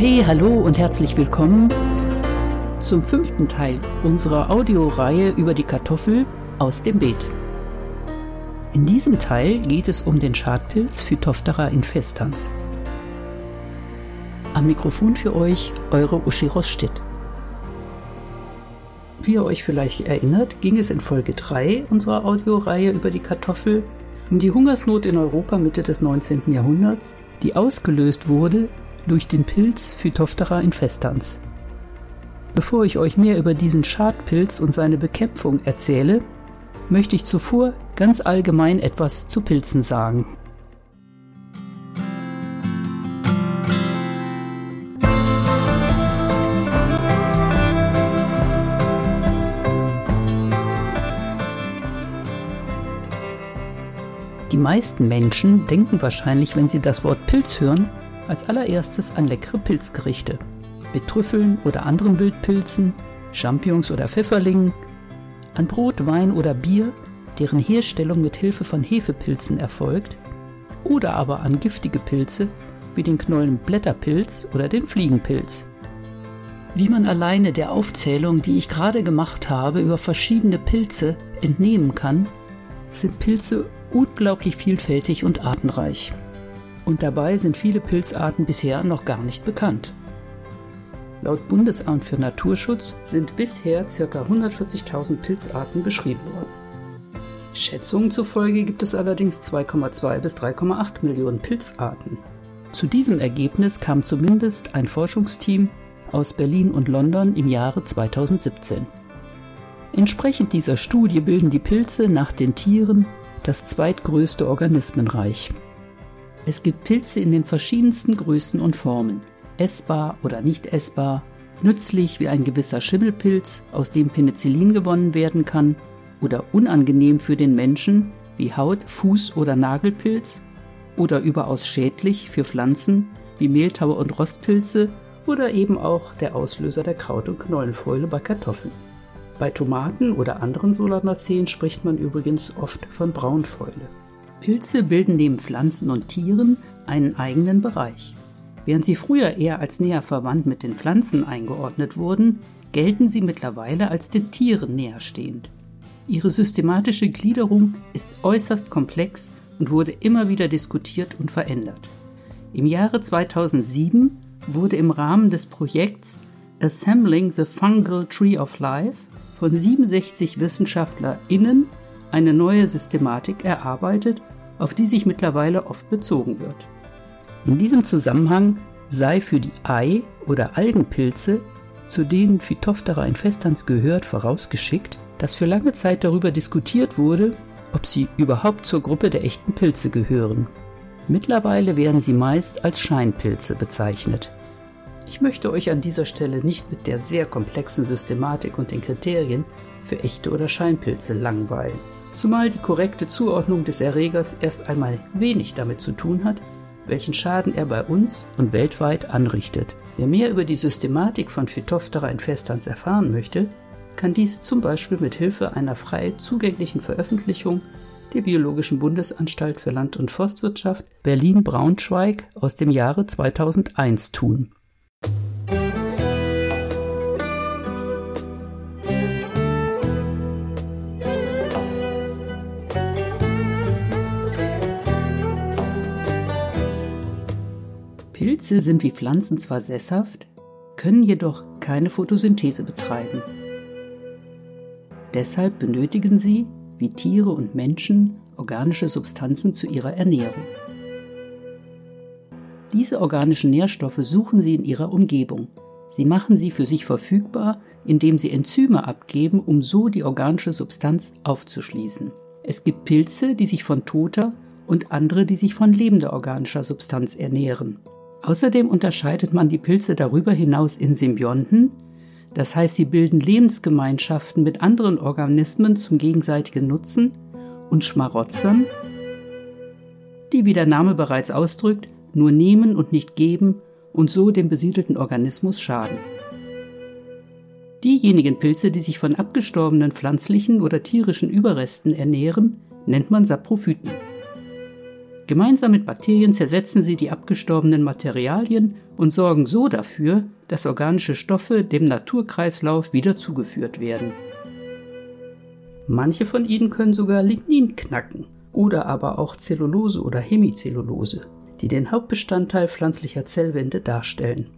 Ahey, hallo und herzlich willkommen zum fünften Teil unserer Audioreihe über die Kartoffel aus dem Beet. In diesem Teil geht es um den Schadpilz Phytophthora infestans. Am Mikrofon für euch eure Uschi Rosstedt. Wie ihr euch vielleicht erinnert, ging es in Folge 3 unserer Audioreihe über die Kartoffel um die Hungersnot in Europa Mitte des 19. Jahrhunderts, die ausgelöst wurde durch den Pilz Phytophthora infestans. Bevor ich euch mehr über diesen Schadpilz und seine Bekämpfung erzähle, möchte ich zuvor ganz allgemein etwas zu Pilzen sagen. Die meisten Menschen denken wahrscheinlich, wenn sie das Wort Pilz hören, als allererstes an leckere Pilzgerichte. Mit Trüffeln oder anderen Wildpilzen, Champignons oder Pfefferlingen, an Brot, Wein oder Bier, deren Herstellung mit Hilfe von Hefepilzen erfolgt, oder aber an giftige Pilze wie den Knollenblätterpilz oder den Fliegenpilz. Wie man alleine der Aufzählung, die ich gerade gemacht habe, über verschiedene Pilze entnehmen kann, sind Pilze unglaublich vielfältig und artenreich und dabei sind viele Pilzarten bisher noch gar nicht bekannt. Laut Bundesamt für Naturschutz sind bisher ca. 140.000 Pilzarten beschrieben worden. Schätzungen zufolge gibt es allerdings 2,2 bis 3,8 Millionen Pilzarten. Zu diesem Ergebnis kam zumindest ein Forschungsteam aus Berlin und London im Jahre 2017. Entsprechend dieser Studie bilden die Pilze nach den Tieren das zweitgrößte Organismenreich. Es gibt Pilze in den verschiedensten Größen und Formen, essbar oder nicht essbar, nützlich wie ein gewisser Schimmelpilz, aus dem Penicillin gewonnen werden kann, oder unangenehm für den Menschen wie Haut-, Fuß- oder Nagelpilz, oder überaus schädlich für Pflanzen wie Mehltaue und Rostpilze oder eben auch der Auslöser der Kraut- und Knollenfäule bei Kartoffeln. Bei Tomaten oder anderen Solanaceen spricht man übrigens oft von Braunfäule. Pilze bilden neben Pflanzen und Tieren einen eigenen Bereich. Während sie früher eher als näher verwandt mit den Pflanzen eingeordnet wurden, gelten sie mittlerweile als den Tieren näherstehend. Ihre systematische Gliederung ist äußerst komplex und wurde immer wieder diskutiert und verändert. Im Jahre 2007 wurde im Rahmen des Projekts Assembling the Fungal Tree of Life von 67 WissenschaftlerInnen eine neue Systematik erarbeitet auf die sich mittlerweile oft bezogen wird. In diesem Zusammenhang sei für die Ei- oder Algenpilze, zu denen Phytophthora infestans gehört, vorausgeschickt, dass für lange Zeit darüber diskutiert wurde, ob sie überhaupt zur Gruppe der echten Pilze gehören. Mittlerweile werden sie meist als Scheinpilze bezeichnet. Ich möchte euch an dieser Stelle nicht mit der sehr komplexen Systematik und den Kriterien für echte oder Scheinpilze langweilen zumal die korrekte Zuordnung des Erregers erst einmal wenig damit zu tun hat, welchen Schaden er bei uns und weltweit anrichtet. Wer mehr über die Systematik von Phytophthora infestans erfahren möchte, kann dies zum Beispiel mit Hilfe einer frei zugänglichen Veröffentlichung der Biologischen Bundesanstalt für Land- und Forstwirtschaft Berlin-Braunschweig aus dem Jahre 2001 tun. Pilze sind wie Pflanzen zwar sesshaft, können jedoch keine Photosynthese betreiben. Deshalb benötigen sie, wie Tiere und Menschen, organische Substanzen zu ihrer Ernährung. Diese organischen Nährstoffe suchen sie in ihrer Umgebung. Sie machen sie für sich verfügbar, indem sie Enzyme abgeben, um so die organische Substanz aufzuschließen. Es gibt Pilze, die sich von toter und andere, die sich von lebender organischer Substanz ernähren. Außerdem unterscheidet man die Pilze darüber hinaus in Symbionten, das heißt, sie bilden Lebensgemeinschaften mit anderen Organismen zum gegenseitigen Nutzen, und Schmarotzern, die, wie der Name bereits ausdrückt, nur nehmen und nicht geben und so dem besiedelten Organismus schaden. Diejenigen Pilze, die sich von abgestorbenen pflanzlichen oder tierischen Überresten ernähren, nennt man Saprophyten. Gemeinsam mit Bakterien zersetzen sie die abgestorbenen Materialien und sorgen so dafür, dass organische Stoffe dem Naturkreislauf wieder zugeführt werden. Manche von ihnen können sogar Lignin knacken oder aber auch Zellulose oder Hemicellulose, die den Hauptbestandteil pflanzlicher Zellwände darstellen.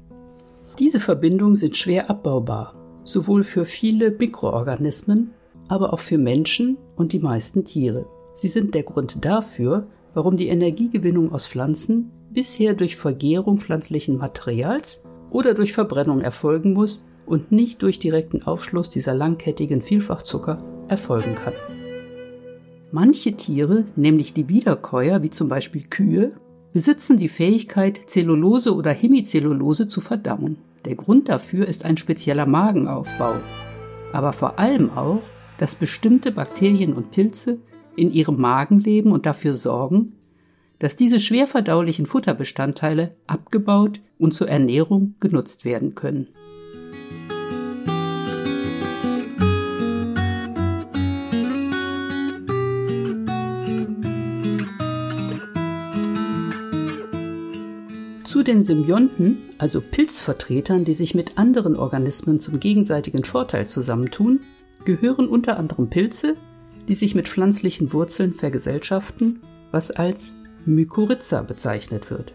Diese Verbindungen sind schwer abbaubar, sowohl für viele Mikroorganismen, aber auch für Menschen und die meisten Tiere. Sie sind der Grund dafür, warum die Energiegewinnung aus Pflanzen bisher durch Vergärung pflanzlichen Materials oder durch Verbrennung erfolgen muss und nicht durch direkten Aufschluss dieser langkettigen Vielfachzucker erfolgen kann. Manche Tiere, nämlich die Wiederkäuer, wie zum Beispiel Kühe, besitzen die Fähigkeit, Zellulose oder Hemicellulose zu verdauen. Der Grund dafür ist ein spezieller Magenaufbau, aber vor allem auch, dass bestimmte Bakterien und Pilze in ihrem Magen leben und dafür sorgen, dass diese schwer verdaulichen Futterbestandteile abgebaut und zur Ernährung genutzt werden können. Zu den Symbionten, also Pilzvertretern, die sich mit anderen Organismen zum gegenseitigen Vorteil zusammentun, gehören unter anderem Pilze, die sich mit pflanzlichen Wurzeln vergesellschaften, was als Mykorrhiza bezeichnet wird.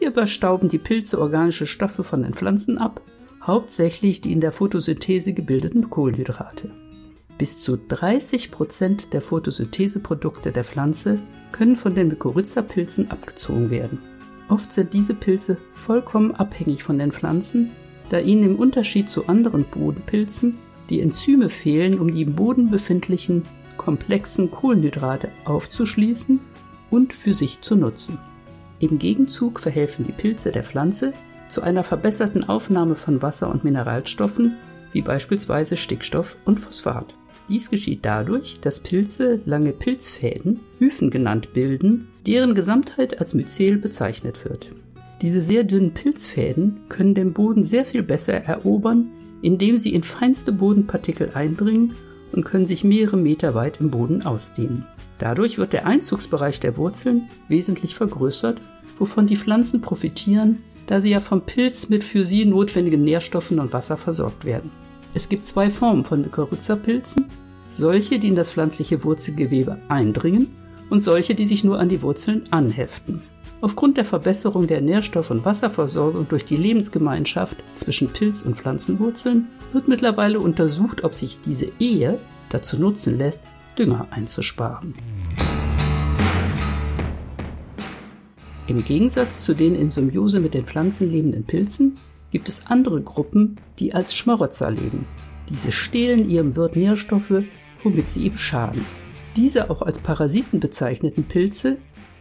Hierbei stauben die Pilze organische Stoffe von den Pflanzen ab, hauptsächlich die in der Photosynthese gebildeten Kohlenhydrate. Bis zu 30 Prozent der Photosyntheseprodukte der Pflanze können von den Mykorrhiza-Pilzen abgezogen werden. Oft sind diese Pilze vollkommen abhängig von den Pflanzen, da ihnen im Unterschied zu anderen Bodenpilzen die Enzyme fehlen, um die im Boden befindlichen komplexen Kohlenhydrate aufzuschließen und für sich zu nutzen. Im Gegenzug verhelfen die Pilze der Pflanze zu einer verbesserten Aufnahme von Wasser und Mineralstoffen, wie beispielsweise Stickstoff und Phosphat. Dies geschieht dadurch, dass Pilze lange Pilzfäden, Hyphen genannt, bilden, deren Gesamtheit als Myzel bezeichnet wird. Diese sehr dünnen Pilzfäden können den Boden sehr viel besser erobern, indem sie in feinste Bodenpartikel eindringen und können sich mehrere Meter weit im Boden ausdehnen. Dadurch wird der Einzugsbereich der Wurzeln wesentlich vergrößert, wovon die Pflanzen profitieren, da sie ja vom Pilz mit für sie notwendigen Nährstoffen und Wasser versorgt werden. Es gibt zwei Formen von Mykorrhiza-Pilzen, solche, die in das pflanzliche Wurzelgewebe eindringen und solche, die sich nur an die Wurzeln anheften. Aufgrund der Verbesserung der Nährstoff- und Wasserversorgung durch die Lebensgemeinschaft zwischen Pilz- und Pflanzenwurzeln wird mittlerweile untersucht, ob sich diese Ehe dazu nutzen lässt, Dünger einzusparen. Im Gegensatz zu den in Symbiose mit den Pflanzen lebenden Pilzen gibt es andere Gruppen, die als Schmarotzer leben. Diese stehlen ihrem Wirt Nährstoffe, womit sie ihm schaden. Diese auch als Parasiten bezeichneten Pilze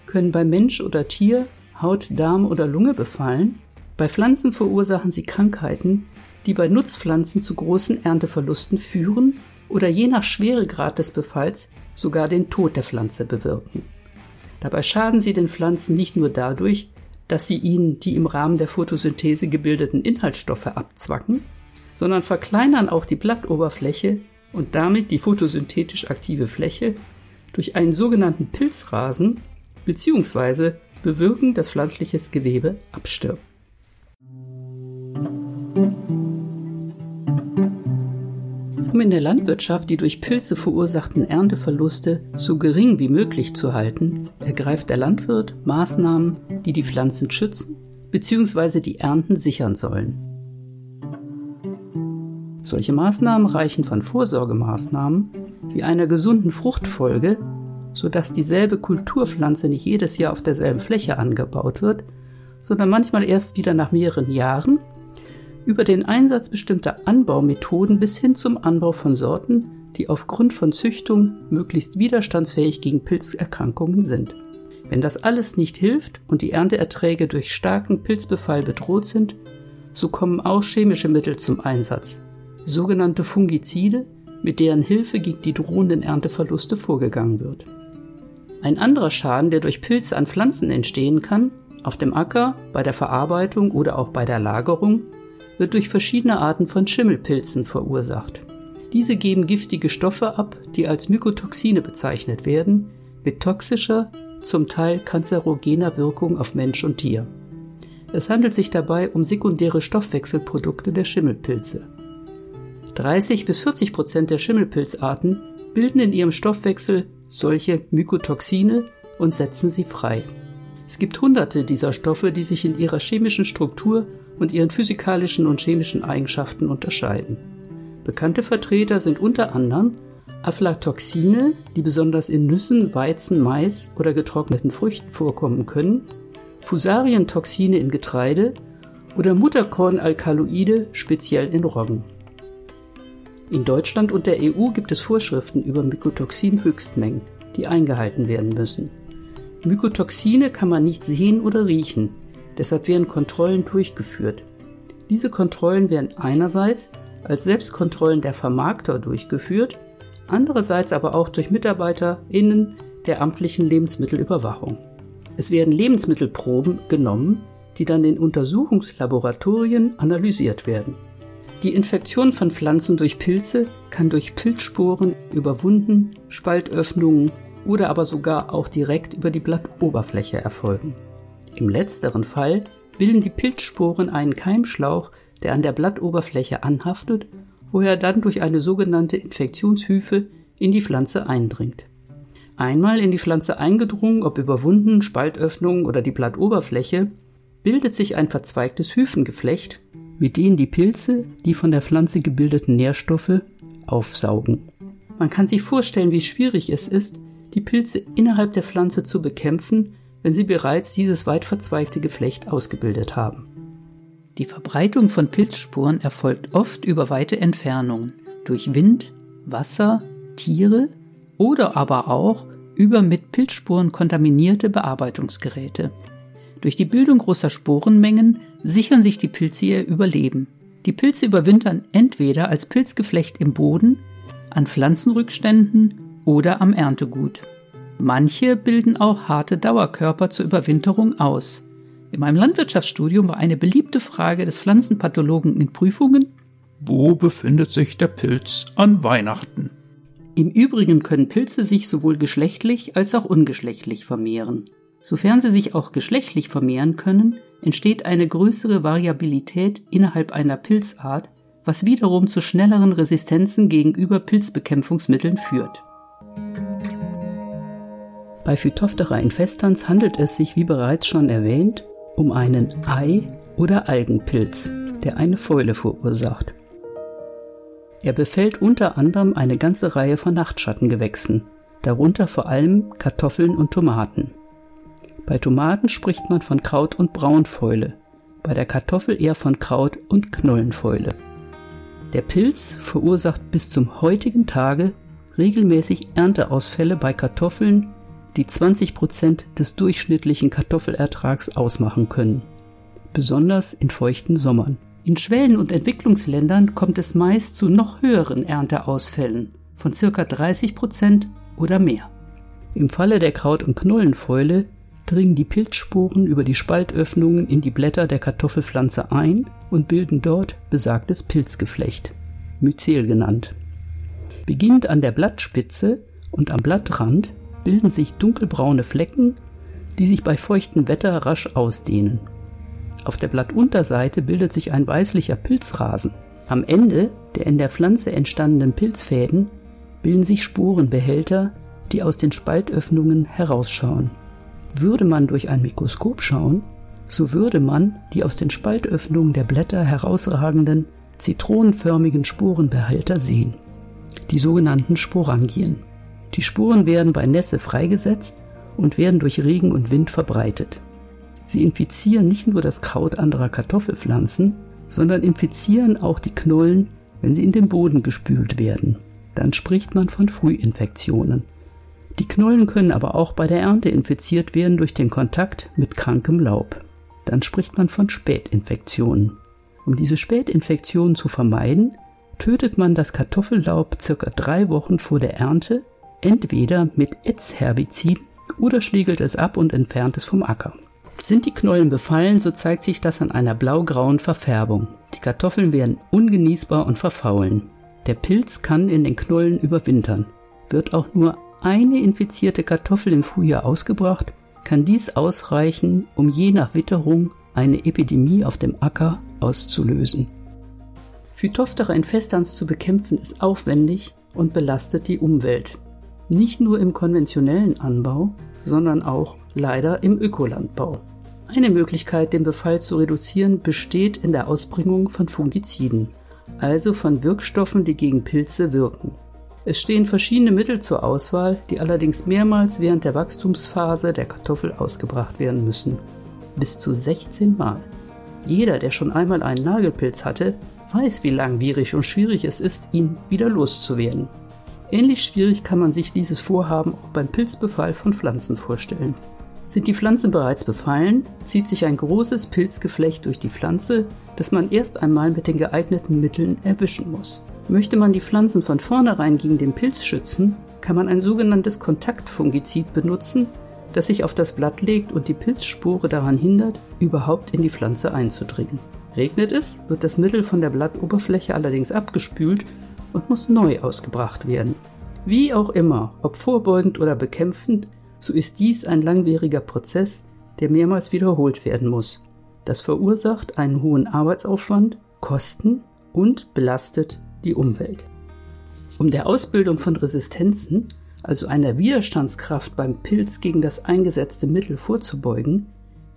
können bei Mensch oder Tier Haut, Darm oder Lunge befallen. Bei Pflanzen verursachen sie Krankheiten, die bei Nutzpflanzen zu großen Ernteverlusten führen oder je nach Schweregrad des Befalls sogar den Tod der Pflanze bewirken. Dabei schaden sie den Pflanzen nicht nur dadurch, dass sie ihnen die im Rahmen der Photosynthese gebildeten Inhaltsstoffe abzwacken, sondern verkleinern auch die Blattoberfläche und damit die photosynthetisch aktive Fläche durch einen sogenannten Pilzrasen bzw. bewirken, dass pflanzliches Gewebe abstirbt. Um in der Landwirtschaft die durch Pilze verursachten Ernteverluste so gering wie möglich zu halten, ergreift der Landwirt Maßnahmen, die die Pflanzen schützen bzw. die Ernten sichern sollen. Solche Maßnahmen reichen von Vorsorgemaßnahmen wie einer gesunden Fruchtfolge sodass dieselbe Kulturpflanze nicht jedes Jahr auf derselben Fläche angebaut wird, sondern manchmal erst wieder nach mehreren Jahren, über den Einsatz bestimmter Anbaumethoden bis hin zum Anbau von Sorten, die aufgrund von Züchtung möglichst widerstandsfähig gegen Pilzerkrankungen sind. Wenn das alles nicht hilft und die Ernteerträge durch starken Pilzbefall bedroht sind, so kommen auch chemische Mittel zum Einsatz, sogenannte Fungizide, mit deren Hilfe gegen die drohenden Ernteverluste vorgegangen wird. Ein anderer Schaden, der durch Pilze an Pflanzen entstehen kann, auf dem Acker, bei der Verarbeitung oder auch bei der Lagerung, wird durch verschiedene Arten von Schimmelpilzen verursacht. Diese geben giftige Stoffe ab, die als Mykotoxine bezeichnet werden, mit toxischer zum Teil kanzerogener Wirkung auf Mensch und Tier. Es handelt sich dabei um sekundäre Stoffwechselprodukte der Schimmelpilze. 30 bis 40 Prozent der Schimmelpilzarten bilden in ihrem Stoffwechsel solche Mykotoxine und setzen sie frei. Es gibt hunderte dieser Stoffe, die sich in ihrer chemischen Struktur und ihren physikalischen und chemischen Eigenschaften unterscheiden. Bekannte Vertreter sind unter anderem Aflatoxine, die besonders in Nüssen, Weizen, Mais oder getrockneten Früchten vorkommen können, Fusarientoxine in Getreide oder Mutterkornalkaloide speziell in Roggen. In Deutschland und der EU gibt es Vorschriften über Mykotoxin-Höchstmengen, die eingehalten werden müssen. Mykotoxine kann man nicht sehen oder riechen, deshalb werden Kontrollen durchgeführt. Diese Kontrollen werden einerseits als Selbstkontrollen der Vermarkter durchgeführt, andererseits aber auch durch MitarbeiterInnen der amtlichen Lebensmittelüberwachung. Es werden Lebensmittelproben genommen, die dann in Untersuchungslaboratorien analysiert werden. Die Infektion von Pflanzen durch Pilze kann durch Pilzsporen über Wunden, Spaltöffnungen oder aber sogar auch direkt über die Blattoberfläche erfolgen. Im letzteren Fall bilden die Pilzsporen einen Keimschlauch, der an der Blattoberfläche anhaftet, wo er dann durch eine sogenannte Infektionshyphe in die Pflanze eindringt. Einmal in die Pflanze eingedrungen, ob über Wunden, Spaltöffnungen oder die Blattoberfläche, bildet sich ein verzweigtes Hyphengeflecht, mit denen die Pilze die von der Pflanze gebildeten Nährstoffe aufsaugen. Man kann sich vorstellen, wie schwierig es ist, die Pilze innerhalb der Pflanze zu bekämpfen, wenn sie bereits dieses weit verzweigte Geflecht ausgebildet haben. Die Verbreitung von Pilzsporen erfolgt oft über weite Entfernungen, durch Wind, Wasser, Tiere oder aber auch über mit Pilzsporen kontaminierte Bearbeitungsgeräte. Durch die Bildung großer Sporenmengen sichern sich die Pilze ihr Überleben. Die Pilze überwintern entweder als Pilzgeflecht im Boden, an Pflanzenrückständen oder am Erntegut. Manche bilden auch harte Dauerkörper zur Überwinterung aus. In meinem Landwirtschaftsstudium war eine beliebte Frage des Pflanzenpathologen in Prüfungen, wo befindet sich der Pilz an Weihnachten? Im Übrigen können Pilze sich sowohl geschlechtlich als auch ungeschlechtlich vermehren. Sofern sie sich auch geschlechtlich vermehren können, entsteht eine größere Variabilität innerhalb einer Pilzart, was wiederum zu schnelleren Resistenzen gegenüber Pilzbekämpfungsmitteln führt. Bei Phytophthora infestans handelt es sich, wie bereits schon erwähnt, um einen Ei- oder Algenpilz, der eine Fäule verursacht. Er befällt unter anderem eine ganze Reihe von Nachtschattengewächsen, darunter vor allem Kartoffeln und Tomaten. Bei Tomaten spricht man von Kraut- und Braunfäule, bei der Kartoffel eher von Kraut- und Knollenfäule. Der Pilz verursacht bis zum heutigen Tage regelmäßig Ernteausfälle bei Kartoffeln, die 20 Prozent des durchschnittlichen Kartoffelertrags ausmachen können, besonders in feuchten Sommern. In Schwellen- und Entwicklungsländern kommt es meist zu noch höheren Ernteausfällen von ca. 30 Prozent oder mehr. Im Falle der Kraut- und Knollenfäule dringen die Pilzsporen über die Spaltöffnungen in die Blätter der Kartoffelpflanze ein und bilden dort besagtes Pilzgeflecht, Myzel genannt. Beginnend an der Blattspitze und am Blattrand bilden sich dunkelbraune Flecken, die sich bei feuchtem Wetter rasch ausdehnen. Auf der Blattunterseite bildet sich ein weißlicher Pilzrasen. Am Ende der in der Pflanze entstandenen Pilzfäden bilden sich Sporenbehälter, die aus den Spaltöffnungen herausschauen. Würde man durch ein Mikroskop schauen, so würde man die aus den Spaltöffnungen der Blätter herausragenden zitronenförmigen Sporenbehälter sehen, die sogenannten Sporangien. Die Sporen werden bei Nässe freigesetzt und werden durch Regen und Wind verbreitet. Sie infizieren nicht nur das Kraut anderer Kartoffelpflanzen, sondern infizieren auch die Knollen, wenn sie in den Boden gespült werden. Dann spricht man von Frühinfektionen. Die Knollen können aber auch bei der Ernte infiziert werden durch den Kontakt mit krankem Laub. Dann spricht man von Spätinfektionen. Um diese Spätinfektionen zu vermeiden, tötet man das Kartoffellaub circa drei Wochen vor der Ernte entweder mit Ätzherbizid oder schlägelt es ab und entfernt es vom Acker. Sind die Knollen befallen, so zeigt sich das an einer blau-grauen Verfärbung. Die Kartoffeln werden ungenießbar und verfaulen. Der Pilz kann in den Knollen überwintern, wird auch nur eine infizierte Kartoffel im Frühjahr ausgebracht, kann dies ausreichen, um je nach Witterung eine Epidemie auf dem Acker auszulösen. Phytophthora infestans zu bekämpfen ist aufwendig und belastet die Umwelt. Nicht nur im konventionellen Anbau, sondern auch leider im Ökolandbau. Eine Möglichkeit, den Befall zu reduzieren, besteht in der Ausbringung von Fungiziden, also von Wirkstoffen, die gegen Pilze wirken. Es stehen verschiedene Mittel zur Auswahl, die allerdings mehrmals während der Wachstumsphase der Kartoffel ausgebracht werden müssen. Bis zu 16 Mal. Jeder, der schon einmal einen Nagelpilz hatte, weiß, wie langwierig und schwierig es ist, ihn wieder loszuwerden. Ähnlich schwierig kann man sich dieses Vorhaben auch beim Pilzbefall von Pflanzen vorstellen. Sind die Pflanzen bereits befallen, zieht sich ein großes Pilzgeflecht durch die Pflanze, das man erst einmal mit den geeigneten Mitteln erwischen muss. Möchte man die Pflanzen von vornherein gegen den Pilz schützen, kann man ein sogenanntes Kontaktfungizid benutzen, das sich auf das Blatt legt und die Pilzspore daran hindert, überhaupt in die Pflanze einzudringen. Regnet es, wird das Mittel von der Blattoberfläche allerdings abgespült und muss neu ausgebracht werden. Wie auch immer, ob vorbeugend oder bekämpfend, so ist dies ein langwieriger Prozess, der mehrmals wiederholt werden muss. Das verursacht einen hohen Arbeitsaufwand, Kosten und belastet die Umwelt. Um der Ausbildung von Resistenzen, also einer Widerstandskraft beim Pilz gegen das eingesetzte Mittel vorzubeugen,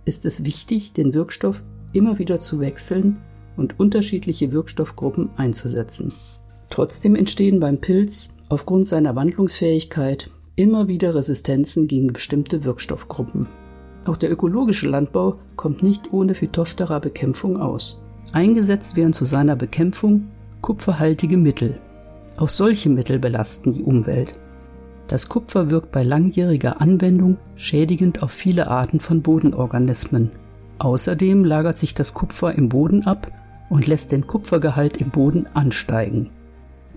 ist es wichtig, den Wirkstoff immer wieder zu wechseln und unterschiedliche Wirkstoffgruppen einzusetzen. Trotzdem entstehen beim Pilz aufgrund seiner Wandlungsfähigkeit immer wieder Resistenzen gegen bestimmte Wirkstoffgruppen. Auch der ökologische Landbau kommt nicht ohne Phytophthora-Bekämpfung aus. Eingesetzt werden zu seiner Bekämpfung kupferhaltige Mittel. Auch solche Mittel belasten die Umwelt. Das Kupfer wirkt bei langjähriger Anwendung schädigend auf viele Arten von Bodenorganismen. Außerdem lagert sich das Kupfer im Boden ab und lässt den Kupfergehalt im Boden ansteigen.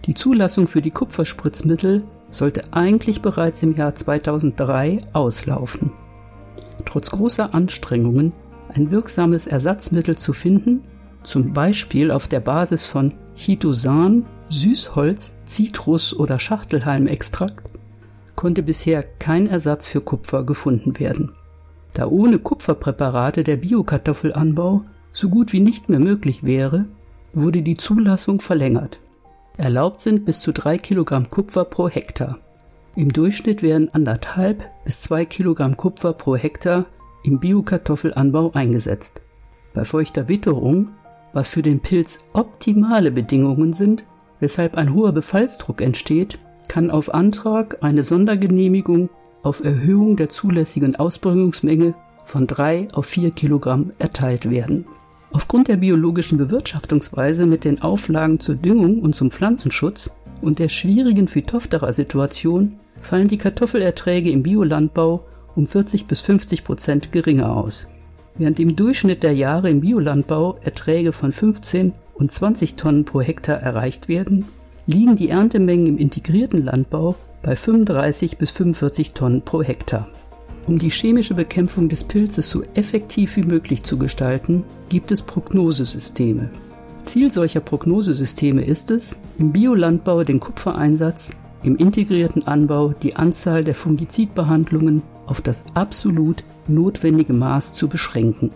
Die Zulassung für die Kupferspritzmittel sollte eigentlich bereits im Jahr 2003 auslaufen. Trotz großer Anstrengungen, ein wirksames Ersatzmittel zu finden, zum Beispiel auf der Basis von Chitosan, Süßholz, Zitrus oder Schachtelhalmextrakt, konnte bisher kein Ersatz für Kupfer gefunden werden. Da ohne Kupferpräparate der Biokartoffelanbau so gut wie nicht mehr möglich wäre, wurde die Zulassung verlängert. Erlaubt sind bis zu drei Kilogramm Kupfer pro Hektar. Im Durchschnitt werden anderthalb bis zwei Kilogramm Kupfer pro Hektar im Biokartoffelanbau eingesetzt. Bei feuchter Witterung, was für den Pilz optimale Bedingungen sind, weshalb ein hoher Befallsdruck entsteht, kann auf Antrag eine Sondergenehmigung auf Erhöhung der zulässigen Ausbringungsmenge von 3 auf 4 Kilogramm erteilt werden. Aufgrund der biologischen Bewirtschaftungsweise mit den Auflagen zur Düngung und zum Pflanzenschutz und der schwierigen Phytophthora-Situation fallen die Kartoffelerträge im Biolandbau um 40 bis 50 Prozent geringer aus. Während im Durchschnitt der Jahre im Biolandbau Erträge von 15 und 20 Tonnen pro Hektar erreicht werden, liegen die Erntemengen im integrierten Landbau bei 35 bis 45 Tonnen pro Hektar. Um die chemische Bekämpfung des Pilzes so effektiv wie möglich zu gestalten, gibt es Prognosesysteme. Ziel solcher Prognosesysteme ist es, im Biolandbau den Kupfereinsatz, im integrierten Anbau die Anzahl der Fungizidbehandlungen auf das absolut notwendige Maß zu beschränken.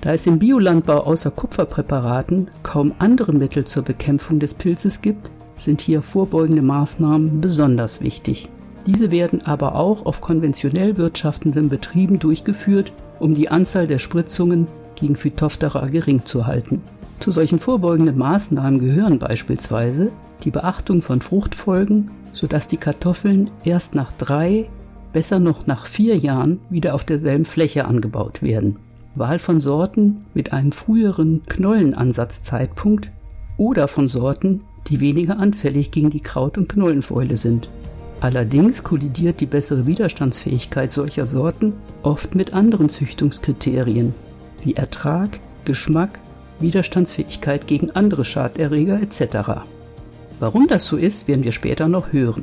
Da es im Biolandbau außer Kupferpräparaten kaum andere Mittel zur Bekämpfung des Pilzes gibt, sind hier vorbeugende Maßnahmen besonders wichtig. Diese werden aber auch auf konventionell wirtschaftenden Betrieben durchgeführt, um die Anzahl der Spritzungen gegen Phytophthora gering zu halten. Zu solchen vorbeugenden Maßnahmen gehören beispielsweise die Beachtung von Fruchtfolgen, sodass die Kartoffeln erst nach drei, besser noch nach vier Jahren wieder auf derselben Fläche angebaut werden. Wahl von Sorten mit einem früheren Knollenansatzzeitpunkt oder von Sorten, die weniger anfällig gegen die Kraut- und Knollenfäule sind. Allerdings kollidiert die bessere Widerstandsfähigkeit solcher Sorten oft mit anderen Züchtungskriterien wie Ertrag, Geschmack, Widerstandsfähigkeit gegen andere Schaderreger etc. Warum das so ist, werden wir später noch hören.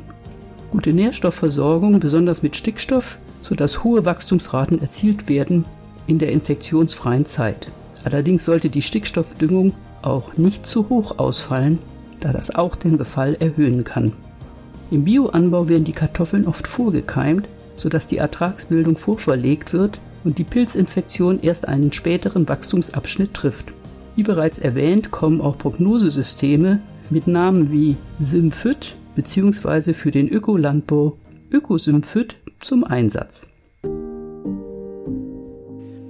Gute Nährstoffversorgung, besonders mit Stickstoff, sodass hohe Wachstumsraten erzielt werden in der infektionsfreien Zeit. Allerdings sollte die Stickstoffdüngung auch nicht zu hoch ausfallen, da das auch den Befall erhöhen kann. Im Bioanbau werden die Kartoffeln oft vorgekeimt, sodass die Ertragsbildung vorverlegt wird und die Pilzinfektion erst einen späteren Wachstumsabschnitt trifft. Wie bereits erwähnt, kommen auch Prognosesysteme mit Namen wie Symphyt bzw. für den Ökolandbau Ökosymphyt zum Einsatz.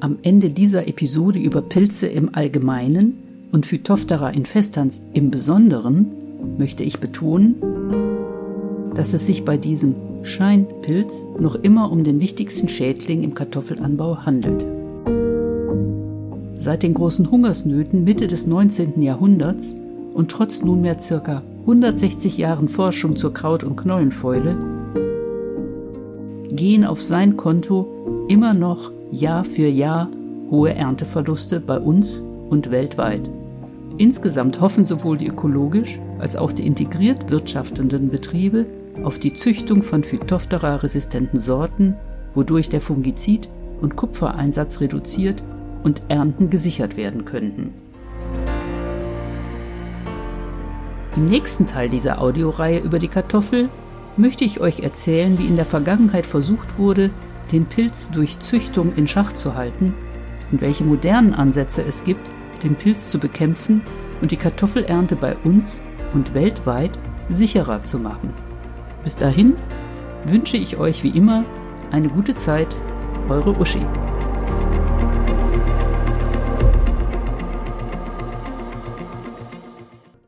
Am Ende dieser Episode über Pilze im Allgemeinen und Phytophthora infestans im Besonderen möchte ich betonen, dass es sich bei diesem Scheinpilz noch immer um den wichtigsten Schädling im Kartoffelanbau handelt. Seit den großen Hungersnöten Mitte des 19. Jahrhunderts und trotz nunmehr ca. 160 Jahren Forschung zur Kraut- und Knollenfäule gehen auf sein Konto immer noch Jahr für Jahr hohe Ernteverluste bei uns und weltweit. Insgesamt hoffen sowohl die ökologisch als auch die integriert wirtschaftenden Betriebe auf die Züchtung von Phytophthora-resistenten Sorten, wodurch der Fungizid- und Kupfereinsatz reduziert und Ernten gesichert werden könnten. Im nächsten Teil dieser Audioreihe über die Kartoffel möchte ich euch erzählen, wie in der Vergangenheit versucht wurde, den Pilz durch Züchtung in Schach zu halten und welche modernen Ansätze es gibt, den Pilz zu bekämpfen und die Kartoffelernte bei uns und weltweit sicherer zu machen. Bis dahin wünsche ich euch wie immer eine gute Zeit, eure Uschi.